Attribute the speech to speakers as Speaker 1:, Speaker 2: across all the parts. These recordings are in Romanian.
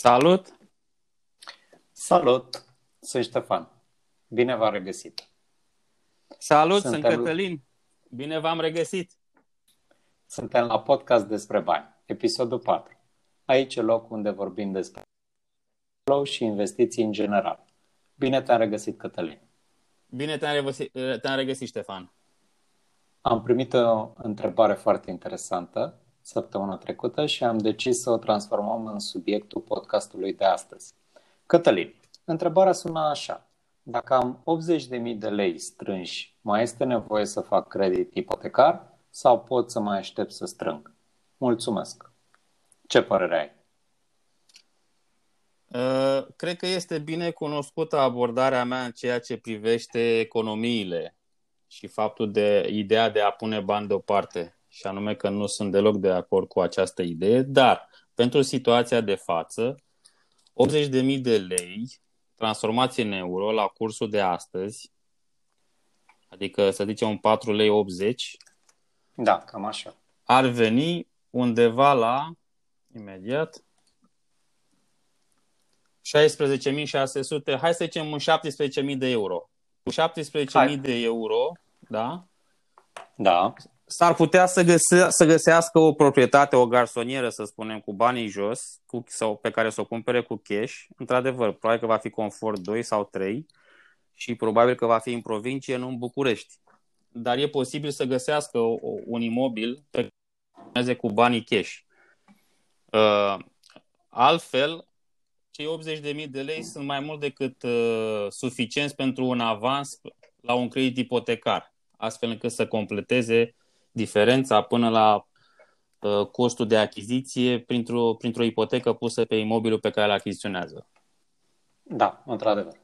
Speaker 1: Salut!
Speaker 2: Salut! Sunt Ștefan. Bine v-am regăsit!
Speaker 1: Salut, Suntem... sunt Cătălin. Bine v-am regăsit!
Speaker 2: Suntem la podcast despre bani, episodul 4. Aici e loc unde vorbim despre flow și investiții în general. Bine te-am regăsit, Cătălin!
Speaker 1: Bine te-am regăsit, te-am regăsit Ștefan!
Speaker 2: Am primit o întrebare foarte interesantă săptămâna trecută și am decis să o transformăm în subiectul podcastului de astăzi. Cătălin, întrebarea sună așa. Dacă am 80.000 de lei strânși, mai este nevoie să fac credit ipotecar sau pot să mai aștept să strâng? Mulțumesc. Ce părere ai?
Speaker 1: Uh, cred că este bine cunoscută abordarea mea în ceea ce privește economiile și faptul de ideea de a pune bani deoparte și anume că nu sunt deloc de acord cu această idee, dar pentru situația de față, 80.000 de lei transformați în euro la cursul de astăzi, adică să zicem un 4 lei 80,
Speaker 2: da, cam așa.
Speaker 1: Ar veni undeva la, imediat, 16.600, hai să zicem un 17.000 de euro. Cu 17.000 de euro, da?
Speaker 2: Da
Speaker 1: s-ar putea să, găse, să găsească o proprietate, o garsonieră, să spunem, cu banii jos, cu, sau pe care să o cumpere cu cash. Într-adevăr, probabil că va fi confort 2 sau 3 și probabil că va fi în provincie, nu în București. Dar e posibil să găsească o, un imobil pe care cu banii cash. Uh, altfel, cei 80.000 de lei sunt mai mult decât uh, suficienți pentru un avans la un credit ipotecar, astfel încât să completeze diferența până la uh, costul de achiziție printr-o, printr-o ipotecă pusă pe imobilul pe care îl achiziționează.
Speaker 2: Da, într-adevăr.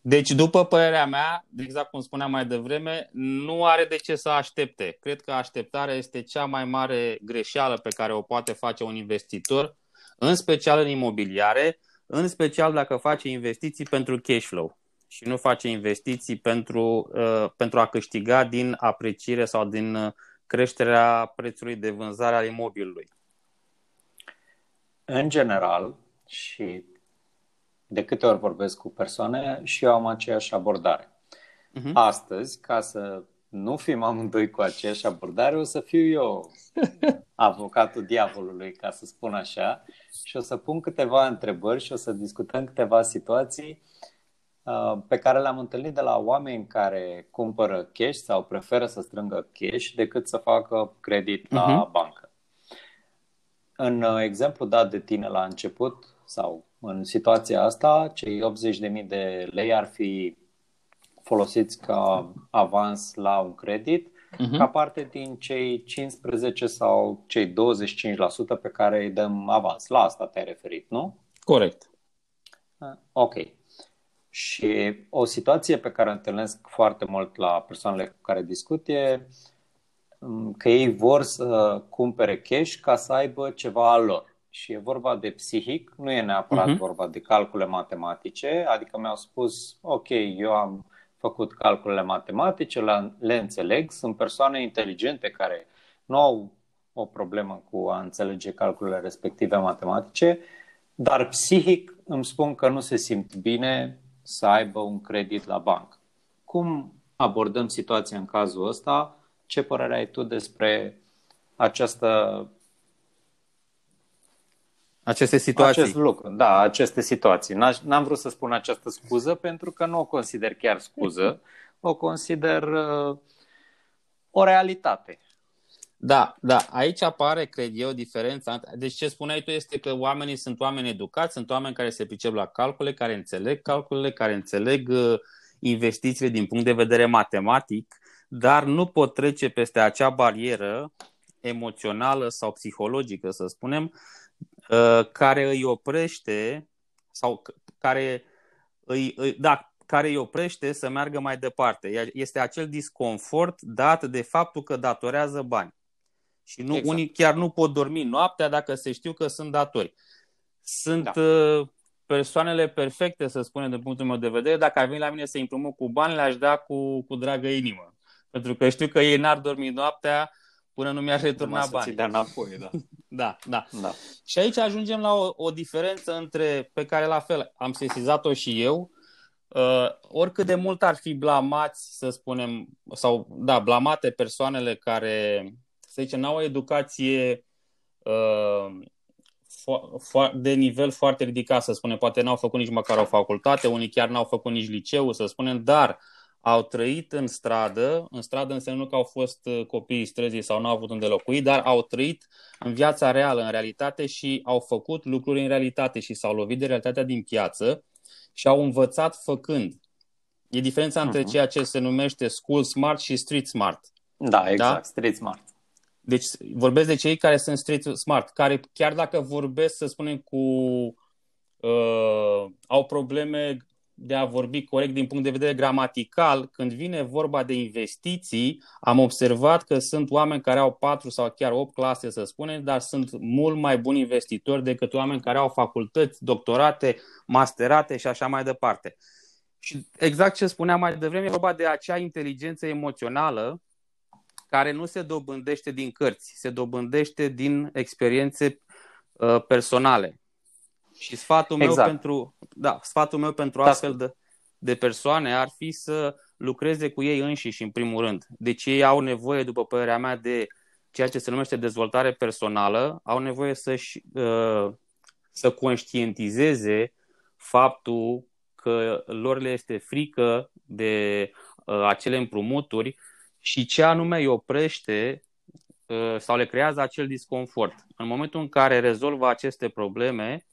Speaker 1: Deci, după părerea mea, exact cum spuneam mai devreme, nu are de ce să aștepte. Cred că așteptarea este cea mai mare greșeală pe care o poate face un investitor, în special în imobiliare, în special dacă face investiții pentru cash flow și nu face investiții pentru, uh, pentru a câștiga din apreciere sau din uh, creșterea prețului de vânzare al imobilului?
Speaker 2: În general, și de câte ori vorbesc cu persoane, și eu am aceeași abordare. Uh-huh. Astăzi, ca să nu fim amândoi cu aceeași abordare, o să fiu eu avocatul diavolului, ca să spun așa, și o să pun câteva întrebări și o să discutăm câteva situații Uh, pe care le-am întâlnit de la oameni care cumpără cash sau preferă să strângă cash decât să facă credit la uh-huh. bancă. În uh, exemplu dat de tine la început sau în situația asta, cei 80.000 de lei ar fi folosiți ca avans la un credit, uh-huh. ca parte din cei 15 sau cei 25% pe care îi dăm avans. La asta te-ai referit, nu?
Speaker 1: Corect.
Speaker 2: Uh, ok. Și o situație pe care o întâlnesc foarte mult la persoanele cu care discut e mm, că ei vor să cumpere cash ca să aibă ceva al lor. Și e vorba de psihic, nu e neapărat uh-huh. vorba de calcule matematice, adică mi-au spus, ok, eu am făcut calculele matematice, le înțeleg, sunt persoane inteligente care nu au o problemă cu a înțelege calculele respective matematice, dar psihic îmi spun că nu se simt bine să aibă un credit la bancă. Cum abordăm situația în cazul ăsta? Ce părere ai tu despre această
Speaker 1: aceste situații.
Speaker 2: Acest lucru, da, aceste situații. N-am vrut să spun această scuză pentru că nu o consider chiar scuză, o consider uh, o realitate.
Speaker 1: Da, da, aici apare, cred eu, diferența. Deci ce spuneai tu este că oamenii sunt oameni educați, sunt oameni care se pricep la calcule, care înțeleg calculele, care înțeleg uh, investițiile din punct de vedere matematic, dar nu pot trece peste acea barieră emoțională sau psihologică, să spunem, uh, care îi oprește sau care îi, îi da, care îi oprește să meargă mai departe. Este acel disconfort dat de faptul că datorează bani. Și nu, exact. unii chiar nu pot dormi noaptea dacă se știu că sunt datori. Sunt da. uh, persoanele perfecte, să spunem, din punctul meu de vedere. Dacă ar veni la mine să împrumut cu bani, le-aș da cu, cu dragă inimă. Pentru că știu că ei n-ar dormi noaptea până nu mi-ar returna bani.
Speaker 2: de înapoi, da.
Speaker 1: Da, da, da. Și aici ajungem la o, o diferență între, pe care la fel am sesizat-o și eu, uh, oricât de mult ar fi blamați, să spunem, sau da, blamate persoanele care, să zicem, n-au o educație uh, de nivel foarte ridicat, să spunem, poate n-au făcut nici măcar o facultate, unii chiar n-au făcut nici liceu, să spunem, dar au trăit în stradă, în stradă înseamnă că au fost uh, copiii străzii sau nu au avut unde locui, dar au trăit în viața reală, în realitate și au făcut lucruri în realitate și s-au lovit de realitatea din piață și au învățat făcând. E diferența uh-huh. între mhm. ceea ce se numește school smart și street smart.
Speaker 2: Da, exact, da? street smart.
Speaker 1: Deci vorbesc de cei care sunt street smart, care chiar dacă vorbesc, să spunem, cu uh, au probleme de a vorbi corect din punct de vedere gramatical, când vine vorba de investiții, am observat că sunt oameni care au patru sau chiar opt clase, să spunem, dar sunt mult mai buni investitori decât oameni care au facultăți, doctorate, masterate și așa mai departe. Și exact ce spuneam mai devreme, e vorba de acea inteligență emoțională care nu se dobândește din cărți, se dobândește din experiențe uh, personale. Și sfatul exact. meu pentru, da, sfatul meu pentru da. astfel de, de persoane ar fi să lucreze cu ei înșiși, în primul rând. Deci ei au nevoie, după părerea mea, de ceea ce se numește dezvoltare personală, au nevoie să-și, uh, să conștientizeze faptul că lor le este frică de uh, acele împrumuturi și ce anume îi oprește uh, sau le creează acel disconfort. În momentul în care rezolvă aceste probleme,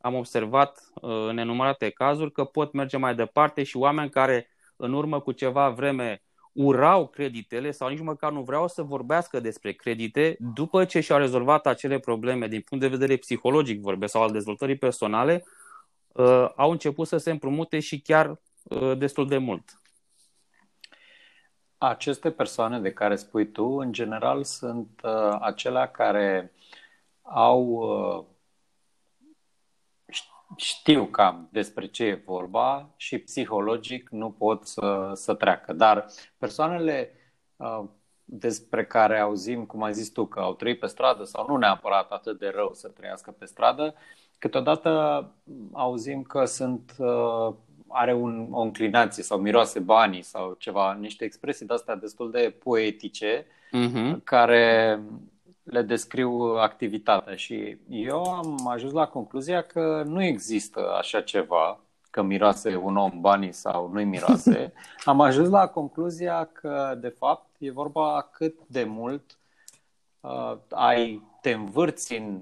Speaker 1: am observat uh, în enumărate cazuri că pot merge mai departe și oameni care în urmă cu ceva vreme urau creditele sau nici măcar nu vreau să vorbească despre credite, după ce și-au rezolvat acele probleme din punct de vedere psihologic vorbesc sau al dezvoltării personale, uh, au început să se împrumute și chiar uh, destul de mult.
Speaker 2: Aceste persoane de care spui tu, în general, sunt uh, acelea care au uh, știu cam despre ce e vorba și psihologic nu pot să, să treacă. Dar persoanele uh, despre care auzim, cum ai zis tu, că au trăit pe stradă sau nu neapărat atât de rău să trăiască pe stradă, câteodată auzim că sunt uh, are un, o înclinație sau miroase banii sau ceva, niște expresii de-astea destul de poetice uh-huh. care le descriu activitatea și eu am ajuns la concluzia că nu există așa ceva, că miroase un om banii sau nu-i miroase. Am ajuns la concluzia că, de fapt, e vorba cât de mult uh, ai te învârți în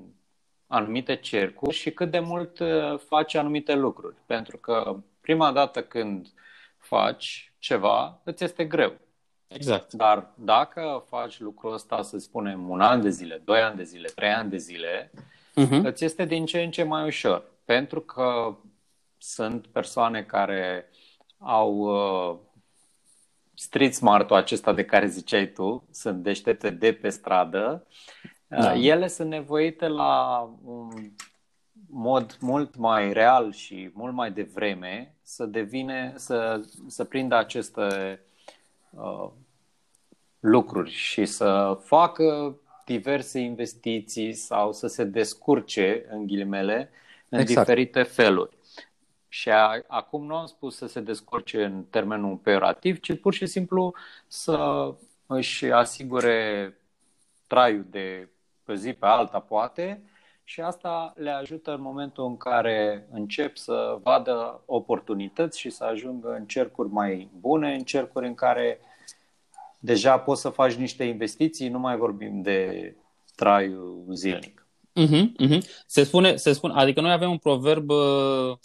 Speaker 2: anumite cercuri și cât de mult uh, faci anumite lucruri. Pentru că prima dată când faci ceva, îți este greu.
Speaker 1: Exact.
Speaker 2: Dar dacă faci lucrul ăsta, să spunem, un an de zile, doi ani de zile, trei ani de zile, uh-huh. îți este din ce în ce mai ușor. Pentru că sunt persoane care au uh, street smart-ul acesta de care ziceai tu, sunt deștepte de pe stradă, uh, da. ele sunt nevoite la un mod mult mai real și mult mai devreme să devine, să, să prindă aceste uh, lucruri și să facă diverse investiții sau să se descurce, în ghilimele, în exact. diferite feluri. Și a, acum nu am spus să se descurce în termenul peorativ, ci pur și simplu să își asigure traiul de pe zi pe alta, poate, și asta le ajută în momentul în care încep să vadă oportunități și să ajungă în cercuri mai bune, în cercuri în care uh, deja poți să faci niște investiții, nu mai vorbim de traiul zilnic.
Speaker 1: Uh-huh, uh-huh. Se, spune, se spune, adică noi avem un proverb uh,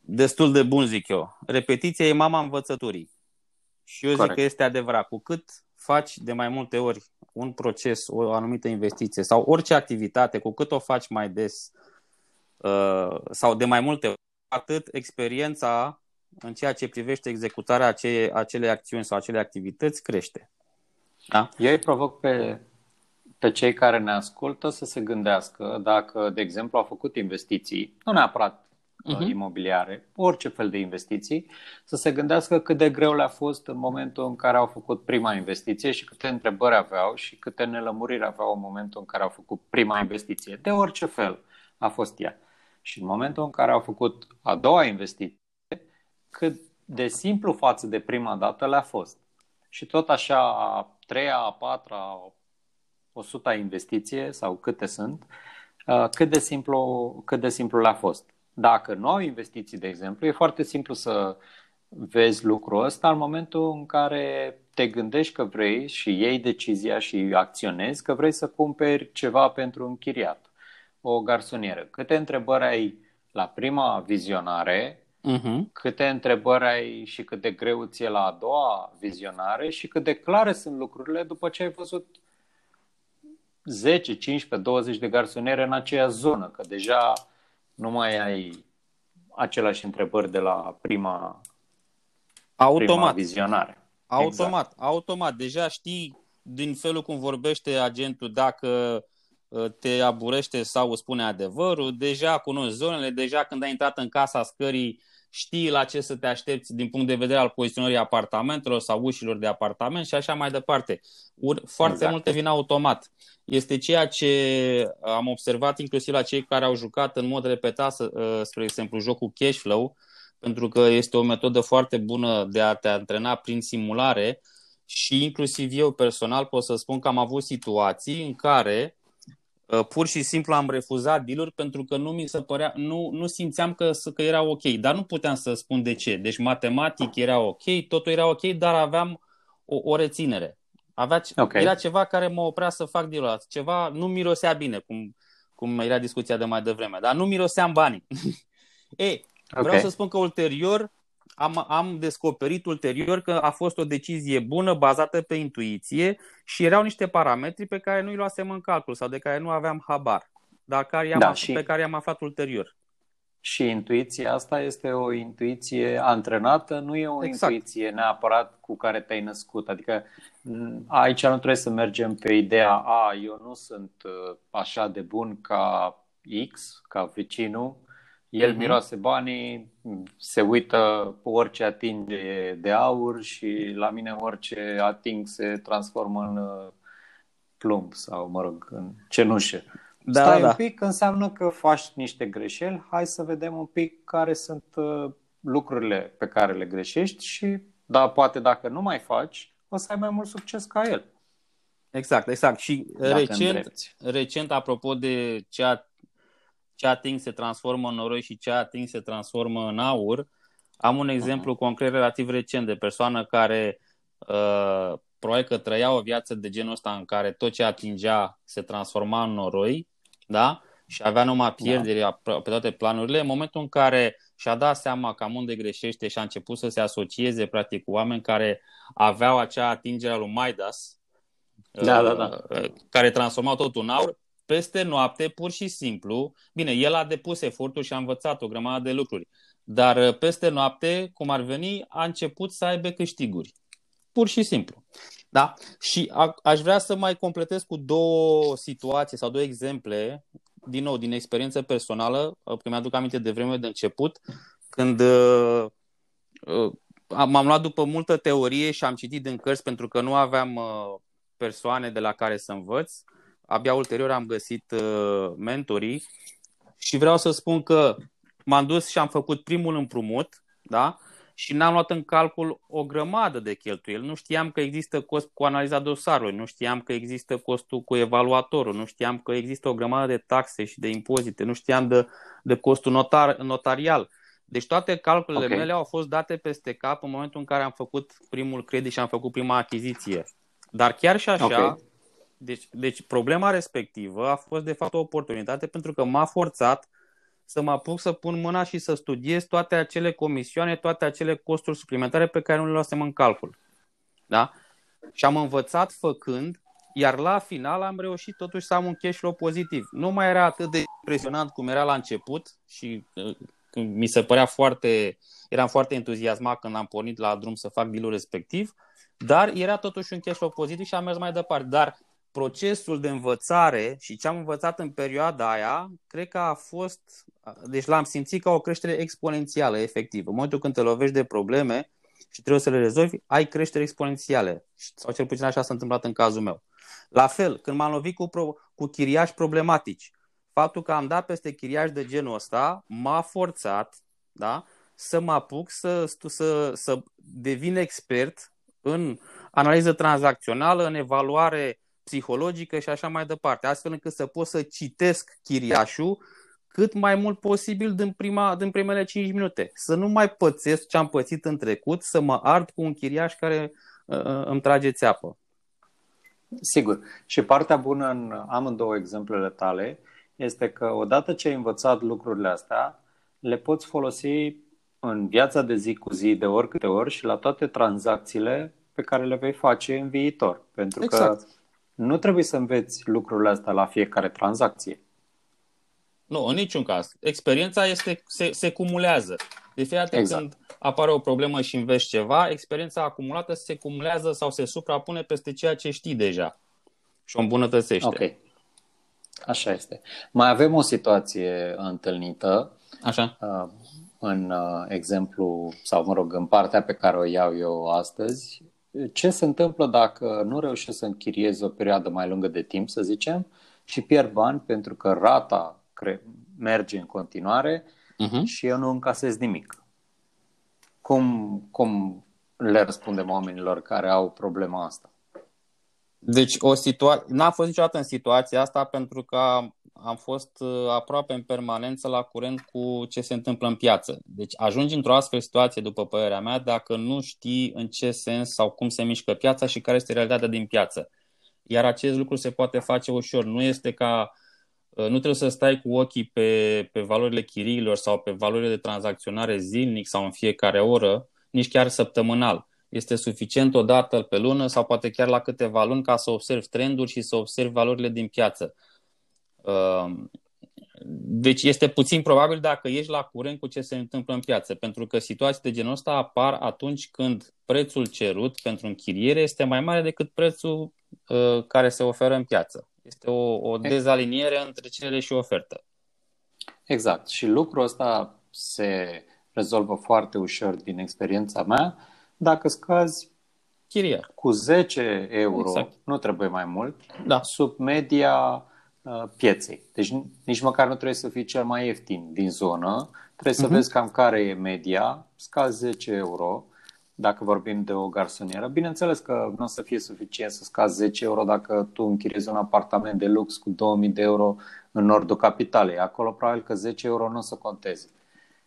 Speaker 1: destul de bun, zic eu. Repetiția e mama învățăturii. Și eu Corect. zic că este adevărat. Cu cât faci de mai multe ori un proces, o anumită investiție sau orice activitate, cu cât o faci mai des uh, sau de mai multe ori, atât experiența în ceea ce privește executarea acei, acelei acțiuni sau acelei activități crește.
Speaker 2: Da? Eu îi provoc pe, pe cei care ne ascultă să se gândească dacă, de exemplu, au făcut investiții, nu neapărat uh-huh. imobiliare, orice fel de investiții, să se gândească cât de greu le-a fost în momentul în care au făcut prima investiție și câte întrebări aveau și câte nelămuriri aveau în momentul în care au făcut prima investiție, de orice fel a fost ea. Și în momentul în care au făcut a doua investiție, cât de simplu față de prima dată le-a fost. Și tot așa, a treia, a patra, o suta investiție sau câte sunt, uh, cât de simplu, cât de simplu le-a fost. Dacă nu au investiții, de exemplu, e foarte simplu să vezi lucrul ăsta în momentul în care te gândești că vrei și iei decizia și acționezi că vrei să cumperi ceva pentru închiriat, o garsonieră. Câte întrebări ai la prima vizionare, uh-huh. câte întrebări ai și cât de greu ți-e la a doua vizionare și cât de clare sunt lucrurile după ce ai văzut 10, 15, 20 de garsoniere în aceea zonă, că deja nu mai ai aceleași întrebări de la prima, automat. prima vizionare.
Speaker 1: Automat, exact. automat. Deja știi din felul cum vorbește agentul dacă uh, te aburește sau spune adevărul, deja cunoști zonele, deja când ai intrat în casa scării știi la ce să te aștepți din punct de vedere al poziționării apartamentelor sau ușilor de apartament și așa mai departe. Foarte exact. multe vin automat. Este ceea ce am observat inclusiv la cei care au jucat în mod repetat, ă, spre exemplu, jocul cash flow, pentru că este o metodă foarte bună de a te antrena prin simulare și inclusiv eu personal pot să spun că am avut situații în care Uh, pur și simplu am refuzat deal pentru că nu mi se părea, nu, nu simțeam că, că era ok, dar nu puteam să spun de ce. Deci matematic era ok, totul era ok, dar aveam o, o reținere. Avea, okay. Era ceva care mă oprea să fac deal ceva nu mirosea bine, cum, cum era discuția de mai devreme, dar nu miroseam banii. Ei, okay. vreau să spun că ulterior am, am descoperit ulterior că a fost o decizie bună, bazată pe intuiție și erau niște parametri pe care nu i luasem în calcul sau de care nu aveam habar, dar care i-am da, și... pe care i-am aflat ulterior.
Speaker 2: Și intuiția asta este o intuiție antrenată, nu e o exact. intuiție neapărat cu care te-ai născut. Adică aici nu trebuie să mergem pe ideea, a, eu nu sunt uh, așa de bun ca X, ca vecinul, el uh-huh. miroase banii, se uită orice atinge de aur și la mine orice ating se transformă în uh, plumb sau, mă rog, în cenușă. Da, Stai da. un pic, înseamnă că faci niște greșeli. Hai să vedem un pic care sunt uh, lucrurile pe care le greșești și, da, poate dacă nu mai faci, o să ai mai mult succes ca el.
Speaker 1: Exact, exact. Și recent, recent, apropo de ceea ce ating se transformă în noroi și ce ating se transformă în aur. Am un exemplu uh-huh. concret relativ recent de persoană care uh, probabil că trăia o viață de genul ăsta în care tot ce atingea se transforma în noroi, da? Și avea numai pierderi da. pe toate planurile. În momentul în care și-a dat seama cam unde greșește și a început să se asocieze practic cu oameni care aveau acea atingere a lui Midas,
Speaker 2: da, da, da.
Speaker 1: Uh, care transformau totul în aur, peste noapte, pur și simplu, bine, el a depus efortul și a învățat o grămadă de lucruri, dar uh, peste noapte, cum ar veni, a început să aibă câștiguri. Pur și simplu. Da? Și a, aș vrea să mai completez cu două situații sau două exemple, din nou, din experiență personală, uh, că mi-aduc aminte de vreme de început, când uh, uh, m-am luat după multă teorie și am citit din cărți pentru că nu aveam uh, persoane de la care să învăț. Uh, abia ulterior am găsit uh, mentorii și vreau să spun că m-am dus și am făcut primul împrumut, da? Și n-am luat în calcul o grămadă de cheltuieli. Nu știam că există cost cu analiza dosarului, nu știam că există costul cu evaluatorul, nu știam că există o grămadă de taxe și de impozite, nu știam de, de costul notar, notarial. Deci toate calculele okay. mele au fost date peste cap în momentul în care am făcut primul credit și am făcut prima achiziție. Dar chiar și așa, okay. Deci, deci problema respectivă a fost de fapt o oportunitate pentru că m-a forțat să mă apuc să pun mâna și să studiez toate acele comisioane, toate acele costuri suplimentare pe care nu le luasem în calcul. Da? Și am învățat făcând, iar la final am reușit totuși să am un cash flow pozitiv. Nu mai era atât de impresionant cum era la început și uh, mi se părea foarte, eram foarte entuziasmat când am pornit la drum să fac deal respectiv, dar era totuși un cash flow pozitiv și am mers mai departe. Dar procesul de învățare și ce am învățat în perioada aia, cred că a fost, deci l-am simțit ca o creștere exponențială, efectiv. În momentul când te lovești de probleme și trebuie să le rezolvi, ai creștere exponențiale. Sau cel puțin așa s-a întâmplat în cazul meu. La fel, când m-am lovit cu, pro, cu chiriași problematici, faptul că am dat peste chiriași de genul ăsta m-a forțat da, să mă apuc să, să, să devin expert în analiză tranzacțională, în evaluare psihologică și așa mai departe, astfel încât să pot să citesc chiriașul cât mai mult posibil din, prima, din primele 5 minute. Să nu mai pățesc ce am pățit în trecut, să mă ard cu un chiriaș care uh, uh îmi trage țeapă.
Speaker 2: Sigur. Și partea bună în amândouă exemplele tale este că odată ce ai învățat lucrurile astea, le poți folosi în viața de zi cu zi de oricâte ori și la toate tranzacțiile pe care le vei face în viitor. Pentru exact. că nu trebuie să înveți lucrurile astea la fiecare tranzacție.
Speaker 1: Nu, în niciun caz. Experiența este, se, se cumulează. De fiecare dată exact. când apare o problemă și înveți ceva, experiența acumulată se cumulează sau se suprapune peste ceea ce știi deja și o îmbunătățește.
Speaker 2: Ok. Așa este. Mai avem o situație întâlnită.
Speaker 1: Așa.
Speaker 2: Uh, în uh, exemplu, sau mă rog, în partea pe care o iau eu astăzi, ce se întâmplă dacă nu reușesc să închiriez o perioadă mai lungă de timp, să zicem, și pierd bani pentru că rata cre- merge în continuare uh-huh. și eu nu încasez nimic. Cum, cum le răspundem oamenilor care au problema asta?
Speaker 1: Deci, o situație. N-am fost niciodată în situația asta pentru că am fost uh, aproape în permanență la curent cu ce se întâmplă în piață. Deci ajungi într-o astfel de situație, după părerea mea, dacă nu știi în ce sens sau cum se mișcă piața și care este realitatea din piață. Iar acest lucru se poate face ușor. Nu este ca uh, nu trebuie să stai cu ochii pe, pe valorile chiriilor sau pe valorile de tranzacționare zilnic sau în fiecare oră, nici chiar săptămânal. Este suficient o dată pe lună sau poate chiar la câteva luni ca să observi trenduri și să observi valorile din piață. Um, deci este puțin probabil dacă ești la curent cu ce se întâmplă în piață, pentru că situații de genul ăsta apar atunci când prețul cerut pentru închiriere este mai mare decât prețul uh, care se oferă în piață. Este o, o dezaliniere între cerere și ofertă.
Speaker 2: Exact. Și lucrul ăsta se rezolvă foarte ușor din experiența mea dacă scazi
Speaker 1: Chiria.
Speaker 2: cu 10 euro, exact. nu trebuie mai mult, da. sub media Uh, pieței. Deci nici măcar nu trebuie să fii cel mai ieftin din zonă, trebuie să uh-huh. vezi cam care e media, scazi 10 euro, dacă vorbim de o garsonieră. Bineînțeles că nu o să fie suficient să scazi 10 euro dacă tu închiriezi un apartament de lux cu 2000 de euro în nordul capitalei. Acolo probabil că 10 euro nu o să conteze.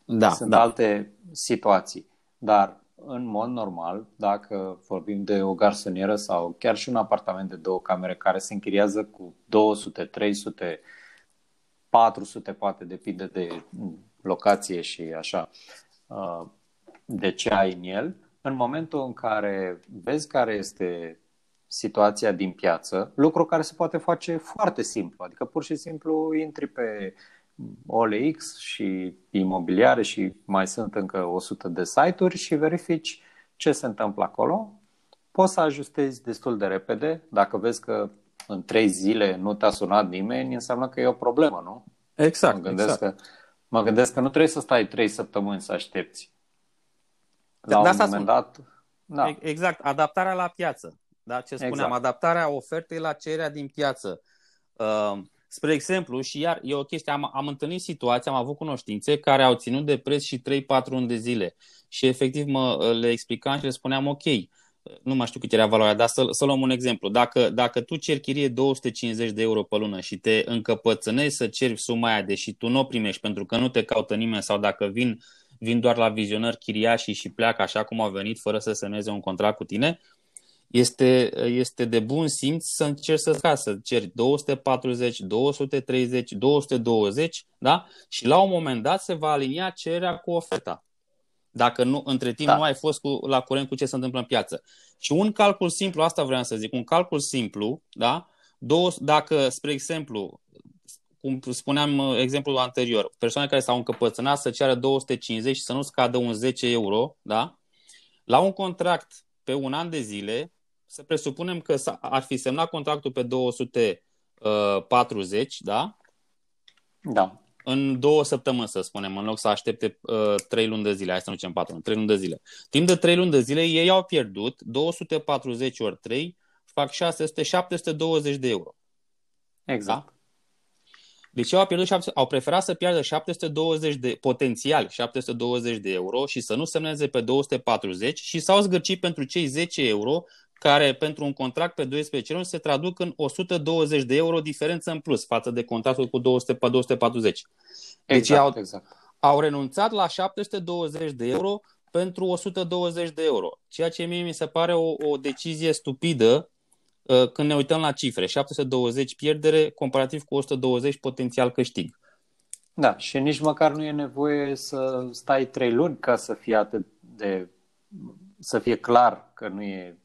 Speaker 2: Da, Sunt da. alte situații. Dar în mod normal, dacă vorbim de o garsonieră sau chiar și un apartament de două camere care se închiriază cu 200, 300, 400, poate depinde de locație și așa, uh, de ce ai în el, în momentul în care vezi care este situația din piață, lucru care se poate face foarte simplu, adică pur și simplu intri pe OLX și imobiliare și mai sunt încă 100 de site-uri și verifici ce se întâmplă acolo. Poți să ajustezi destul de repede. Dacă vezi că în trei zile nu te-a sunat nimeni, înseamnă că e o problemă, nu?
Speaker 1: Exact.
Speaker 2: Mă gândesc,
Speaker 1: exact.
Speaker 2: Că, mă gândesc că nu trebuie să stai trei săptămâni să aștepți. La da, un moment spun. dat...
Speaker 1: Da. Exact, adaptarea la piață. Da? Ce spuneam, exact. adaptarea ofertei la cererea din piață. Uh, Spre exemplu, și iar e o chestie, am, am întâlnit situații, am avut cunoștințe care au ținut de preț și 3-4 luni de zile și efectiv mă le explicam și le spuneam ok, nu mai știu cât era valoarea, dar să, să luăm un exemplu. Dacă, dacă tu ceri chirie 250 de euro pe lună și te încăpățânezi să ceri suma aia, deși tu nu o primești pentru că nu te caută nimeni sau dacă vin, vin doar la vizionări chiriașii și pleacă așa cum au venit fără să semneze un contract cu tine, este, este de bun simț să încerci să scazi, să ceri 240, 230, 220, da? Și la un moment dat se va alinia cererea cu oferta. Dacă nu, între timp da. nu ai fost cu, la curent cu ce se întâmplă în piață. Și un calcul simplu, asta vreau să zic, un calcul simplu, da? Două, dacă, spre exemplu, cum spuneam uh, exemplul anterior, persoane care s-au încăpățânat să ceară 250 și să nu scadă un 10 euro, da? La un contract pe un an de zile, să presupunem că ar fi semnat contractul pe 240, da?
Speaker 2: Da.
Speaker 1: În două săptămâni, să spunem, în loc să aștepte uh, 3 luni de zile, hai să nu zicem 4 luni, 3 luni de zile. Timp de 3 luni de zile, ei au pierdut 240 ori 3, fac 600, 720 de euro.
Speaker 2: Exact. Da?
Speaker 1: Deci ei au, pierdut, au preferat să piardă 720 de, potențial 720 de euro și să nu semneze pe 240 și s-au zgârcit pentru cei 10 euro care pentru un contract pe 12 luni se traduc în 120 de euro diferență în plus față de contractul cu 200, 240. Deci exact, au, exact. au renunțat la 720 de euro pentru 120 de euro, ceea ce mie mi se pare o, o decizie stupidă uh, când ne uităm la cifre. 720 pierdere comparativ cu 120 potențial câștig.
Speaker 2: Da, și nici măcar nu e nevoie să stai trei luni ca să fie atât de să fie clar că nu e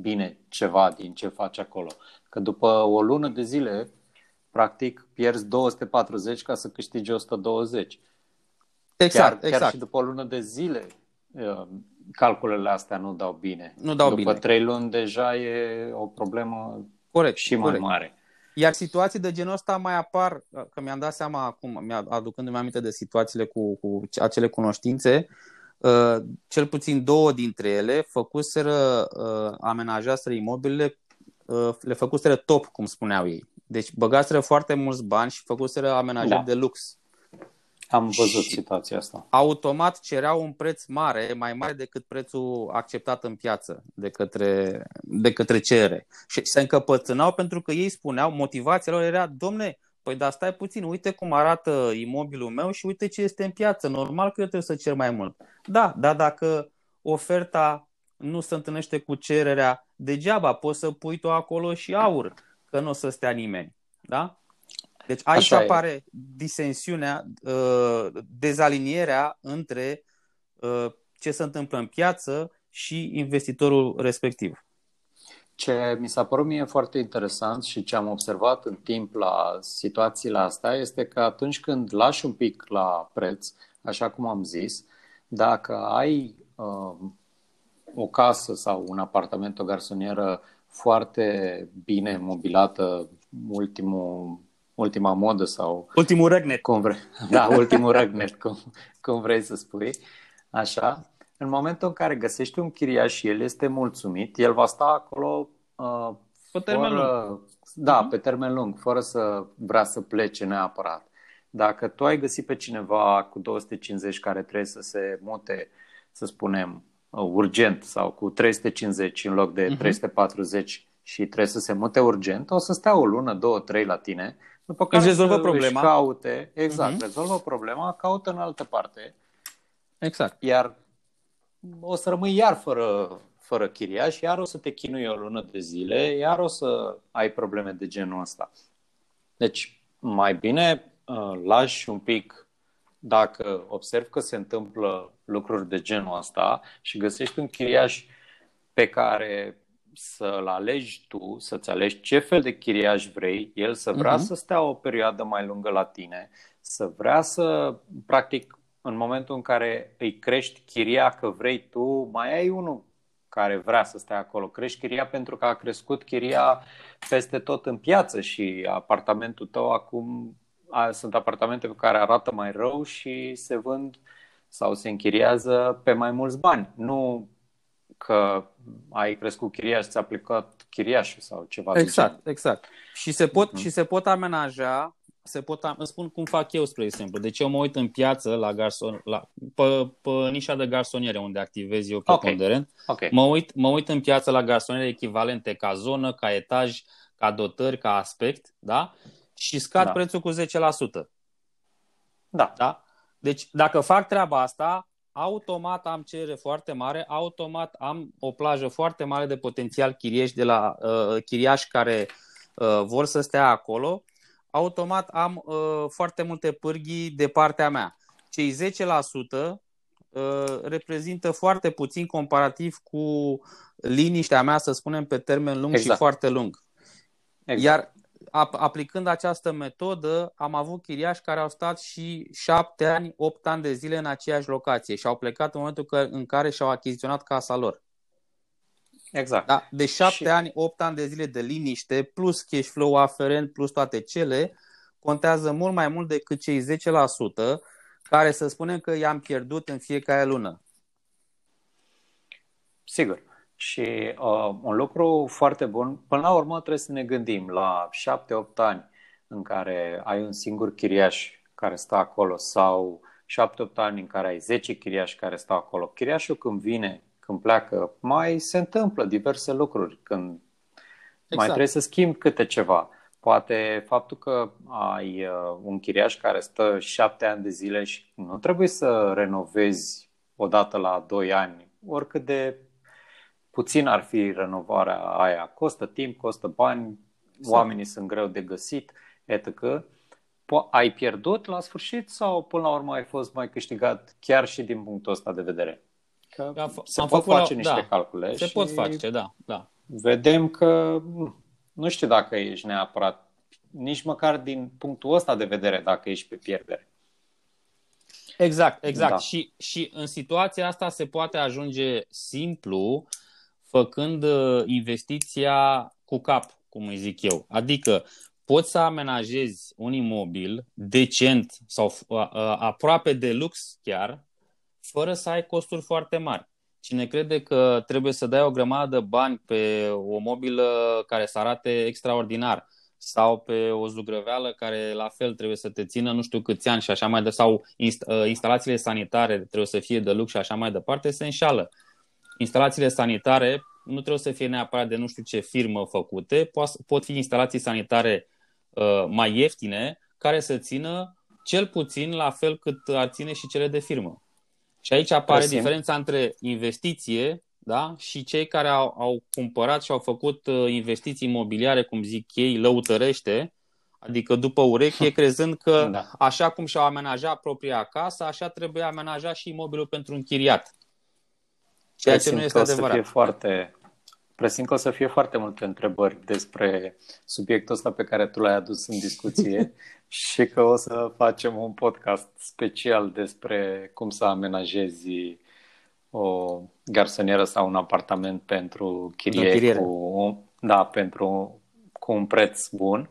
Speaker 2: bine ceva din ce faci acolo. Că după o lună de zile, practic, pierzi 240 ca să câștigi 120.
Speaker 1: Exact,
Speaker 2: chiar,
Speaker 1: exact.
Speaker 2: Chiar și după o lună de zile, uh, calculele astea nu dau bine.
Speaker 1: Nu dau
Speaker 2: după
Speaker 1: bine.
Speaker 2: trei luni deja e o problemă
Speaker 1: corect,
Speaker 2: și mai
Speaker 1: corect.
Speaker 2: mare.
Speaker 1: Iar situații de genul ăsta mai apar, că mi-am dat seama acum, aducându-mi aminte de situațiile cu, cu acele cunoștințe, Uh, cel puțin două dintre ele făcuseră, uh, amenajaseră imobilele, uh, le făcuseră top, cum spuneau ei. Deci băgaseră foarte mulți bani și făcuseră amenajări da. de lux.
Speaker 2: Am văzut și situația asta.
Speaker 1: Automat cereau un preț mare, mai mare decât prețul acceptat în piață de către, de către cerere. Și se încăpățânau pentru că ei spuneau, motivația lor era, domne, Păi dar stai puțin, uite cum arată imobilul meu și uite ce este în piață. Normal că eu trebuie să cer mai mult. Da, dar dacă oferta nu se întâlnește cu cererea, degeaba poți să pui tu acolo și aur, că nu o să stea nimeni. Da? Deci aici Așa apare e. disensiunea, uh, dezalinierea între uh, ce se întâmplă în piață și investitorul respectiv.
Speaker 2: Ce mi s-a părut mie foarte interesant și ce am observat în timp la situațiile astea este că atunci când lași un pic la preț, așa cum am zis, dacă ai uh, o casă sau un apartament, o garsonieră foarte bine mobilată, ultimul, ultima modă sau...
Speaker 1: Ultimul răgnet.
Speaker 2: Cum vrei. Da, ultimul răgnet, cum, cum vrei să spui. Așa, în momentul în care găsești un chiriaș și el este mulțumit, el va sta acolo uh,
Speaker 1: pe termen fără, lung.
Speaker 2: Da, uh-huh. pe termen lung, fără să vrea să plece neapărat. Dacă tu ai găsit pe cineva cu 250 care trebuie să se mute, să spunem, uh, urgent sau cu 350 în loc de uh-huh. 340 și trebuie să se mute urgent, o să stea o lună, două, trei la tine, după care își
Speaker 1: rezolvă problema.
Speaker 2: caute, exact, uh-huh. rezolvă problema, caută în altă parte.
Speaker 1: Exact.
Speaker 2: Iar o să rămâi iar fără, fără chiriaș, iar o să te chinui o lună de zile, iar o să ai probleme de genul ăsta. Deci, mai bine uh, lași un pic dacă observi că se întâmplă lucruri de genul ăsta și găsești un chiriaș pe care să-l alegi tu, să-ți alegi ce fel de chiriaș vrei, el să vrea uh-huh. să stea o perioadă mai lungă la tine, să vrea să, practic, în momentul în care îi crești chiria că vrei tu, mai ai unul care vrea să stea acolo. Crești chiria pentru că a crescut chiria peste tot în piață și apartamentul tău acum a, sunt apartamente pe care arată mai rău și se vând sau se închiriază pe mai mulți bani. Nu că ai crescut chiria și ți-a aplicat chiriașul sau ceva
Speaker 1: Exact, exact. Și se pot, uh-huh. și se pot amenaja se pot, îmi spun cum fac eu, spre exemplu. Deci eu mă uit în piață la garson, la, pe, pe nișa de garsoniere unde activez eu preponderent.
Speaker 2: Okay. Okay.
Speaker 1: Mă, uit, mă uit în piață la garsoniere echivalente ca zonă, ca etaj, ca dotări, ca aspect, da? Și scad da. prețul cu 10%.
Speaker 2: Da.
Speaker 1: da. Deci dacă fac treaba asta, automat am cerere foarte mare, automat am o plajă foarte mare de potențial chirieși de la uh, chiriași care uh, vor să stea acolo automat am uh, foarte multe pârghii de partea mea. Cei 10% uh, reprezintă foarte puțin comparativ cu liniștea mea, să spunem, pe termen lung exact. și foarte lung. Exact. Iar aplicând această metodă, am avut chiriași care au stat și 7 ani, 8 ani de zile în aceeași locație și au plecat în momentul în care și-au achiziționat casa lor.
Speaker 2: Exact.
Speaker 1: Da? De șapte și... ani, opt ani de zile de liniște, plus cash flow aferent, plus toate cele, contează mult mai mult decât cei 10% care să spunem că i-am pierdut în fiecare lună.
Speaker 2: Sigur. Și uh, un lucru foarte bun, până la urmă trebuie să ne gândim la 7-8 ani în care ai un singur chiriaș care stă acolo sau 7-8 ani în care ai 10 chiriași care stau acolo. Chiriașul când vine, când pleacă, mai se întâmplă diverse lucruri, când exact. mai trebuie să schimbi câte ceva. Poate faptul că ai uh, un chiriaș care stă 7 ani de zile și nu trebuie să renovezi odată la 2 ani, oricât de puțin ar fi renovarea aia. Costă timp, costă bani, exact. oamenii sunt greu de găsit, etc. Ai pierdut la sfârșit sau până la urmă ai fost mai câștigat chiar și din punctul ăsta de vedere? Că am, se am pot face la, niște da, calcule.
Speaker 1: Se pot face, da, da.
Speaker 2: Vedem că nu știu dacă ești neapărat, nici măcar din punctul ăsta de vedere, dacă ești pe pierdere.
Speaker 1: Exact, exact. Da. Și, și în situația asta se poate ajunge simplu făcând uh, investiția cu cap, cum îi zic eu. Adică poți să amenajezi un imobil decent sau uh, uh, aproape de lux chiar, fără să ai costuri foarte mari. Cine crede că trebuie să dai o grămadă de bani pe o mobilă care să arate extraordinar sau pe o zugrăveală care la fel trebuie să te țină nu știu câți ani și așa mai departe, sau instalațiile sanitare trebuie să fie de lux și așa mai departe, se înșală instalațiile sanitare nu trebuie să fie neapărat de nu știu ce firmă făcute, pot fi instalații sanitare uh, mai ieftine care să țină cel puțin la fel cât ar ține și cele de firmă. Și aici apare Presim. diferența între investiție da? și cei care au, au cumpărat și au făcut uh, investiții imobiliare, cum zic ei, lăutărește, adică după ureche, crezând că da. așa cum și-au amenajat propria casă, așa trebuie amenajat și imobilul pentru un chiriat.
Speaker 2: Ceea ce nu este adevărat. Să fie foarte, presimt că o să fie foarte multe întrebări despre subiectul ăsta pe care tu l-ai adus în discuție și că o să facem un podcast special despre cum să amenajezi o garsonieră sau un apartament pentru chirie cu, da, pentru, cu un preț bun.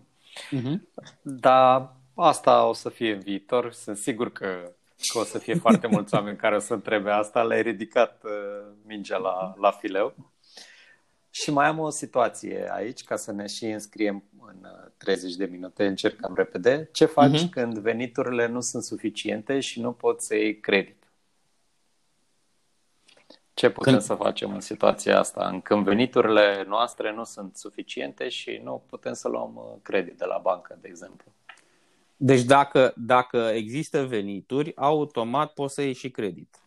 Speaker 2: Uh-huh. Dar asta o să fie în viitor. Sunt sigur că că o să fie foarte mulți oameni care o să întrebe asta. Le-ai ridicat uh, mingea la, la fileu. Și mai am o situație aici, ca să ne și înscriem în 30 uh, de minute, încercăm repede. Ce faci uh-huh. când veniturile nu sunt suficiente și nu poți să iei credit? Ce putem când... să facem în situația asta? Când veniturile noastre nu sunt suficiente și nu putem să luăm uh, credit de la bancă, de exemplu.
Speaker 1: Deci dacă, dacă există venituri, automat poți să iei și credit.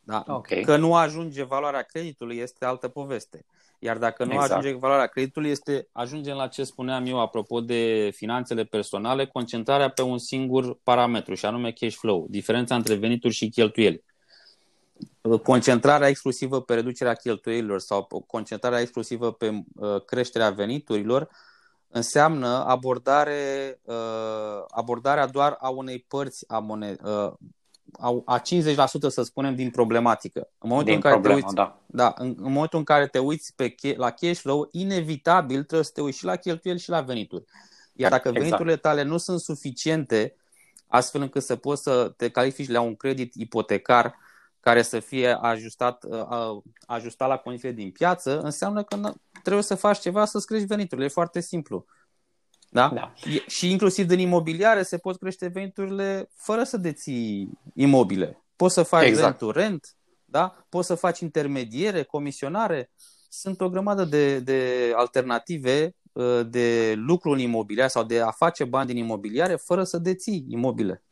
Speaker 1: Da? Okay. Că nu ajunge valoarea creditului este altă poveste. Iar dacă nu exact. ajunge valoarea creditului, este, ajungem la ce spuneam eu apropo de finanțele personale, concentrarea pe un singur parametru, și anume cash flow, diferența între venituri și cheltuieli. Concentrarea exclusivă pe reducerea cheltuielilor sau concentrarea exclusivă pe uh, creșterea veniturilor înseamnă abordare, uh, abordarea doar a unei părți a, moned, uh, a, a 50% să spunem din problematică. În momentul, din în, care problemă, te uiți, da. Da, în, în momentul în care te uiți pe, la cash flow, inevitabil trebuie să te uiți și la cheltuieli și la venituri. Iar dacă exact. veniturile tale nu sunt suficiente astfel încât să poți să te califici la un credit ipotecar care să fie ajustat, uh, ajustat la condițiile din piață, înseamnă că trebuie să faci ceva să-ți crești veniturile. E foarte simplu. Da? da. Și inclusiv din imobiliare se pot crește veniturile fără să deții imobile. Poți să faci exact. rent rent, da? poți să faci intermediere, comisionare. Sunt o grămadă de, de alternative uh, de lucru în imobiliar sau de a face bani din imobiliare fără să deții imobile.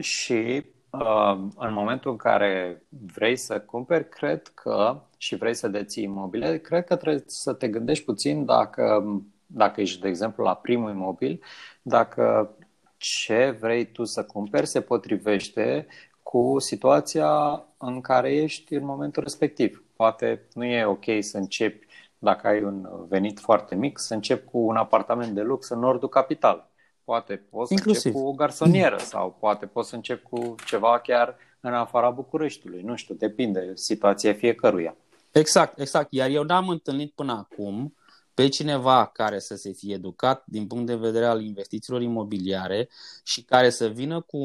Speaker 2: Și uh, în momentul în care vrei să cumperi, cred că și vrei să deții imobile, cred că trebuie să te gândești puțin dacă, dacă ești, de exemplu, la primul imobil, dacă ce vrei tu să cumperi se potrivește cu situația în care ești în momentul respectiv. Poate nu e ok să începi, dacă ai un venit foarte mic, să începi cu un apartament de lux în nordul capital. Poate poți Inclusiv. să începi cu o garsonieră sau poate poți să începi cu ceva chiar în afara Bucureștiului. Nu știu, depinde situația fiecăruia.
Speaker 1: Exact, exact. Iar eu n-am întâlnit până acum pe cineva care să se fie educat din punct de vedere al investițiilor imobiliare și care să vină cu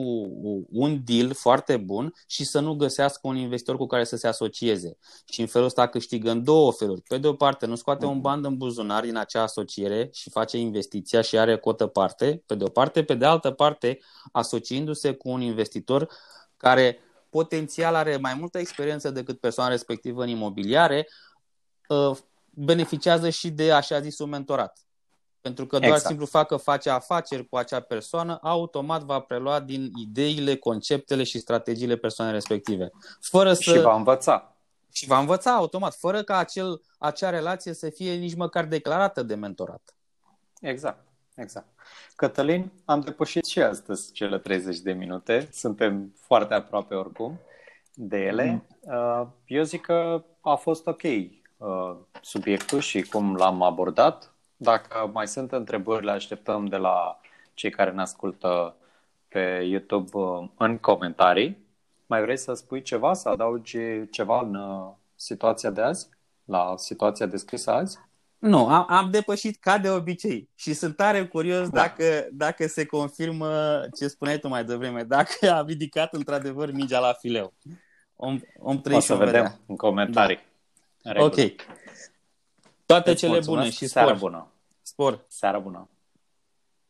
Speaker 1: un deal foarte bun și să nu găsească un investitor cu care să se asocieze. Și în felul ăsta câștigă în două feluri. Pe de o parte, nu scoate un bani în buzunar din acea asociere și face investiția și are cotă parte, pe de o parte. Pe de altă parte, asociindu-se cu un investitor care potențial are mai multă experiență decât persoana respectivă în imobiliare, ă, beneficiază și de așa zisul mentorat. Pentru că doar exact. simplu fac că face afaceri cu acea persoană, automat va prelua din ideile, conceptele și strategiile persoanei respective. Fără să...
Speaker 2: Și va învăța.
Speaker 1: Și va învăța automat, fără ca acel, acea relație să fie nici măcar declarată de mentorat.
Speaker 2: Exact, exact. Cătălin, am depășit și astăzi cele 30 de minute. Suntem foarte aproape oricum de ele. Mm. Uh, eu zic că a fost ok Uh, subiectul și cum l-am abordat. Dacă mai sunt întrebări, le așteptăm de la cei care ne ascultă pe YouTube uh, în comentarii. Mai vrei să spui ceva, să adaugi ceva în uh, situația de azi, la situația descrisă azi?
Speaker 1: Nu, am, am depășit ca de obicei și sunt tare curios da. dacă, dacă se confirmă ce spuneai tu mai devreme, dacă a ridicat într-adevăr mingea la fileu. Om, om
Speaker 2: o să vedem vedea. în comentarii. Da.
Speaker 1: Ok. Toate Îți cele bune și spor.
Speaker 2: Seara bună.
Speaker 1: Spor.
Speaker 2: Seara bună.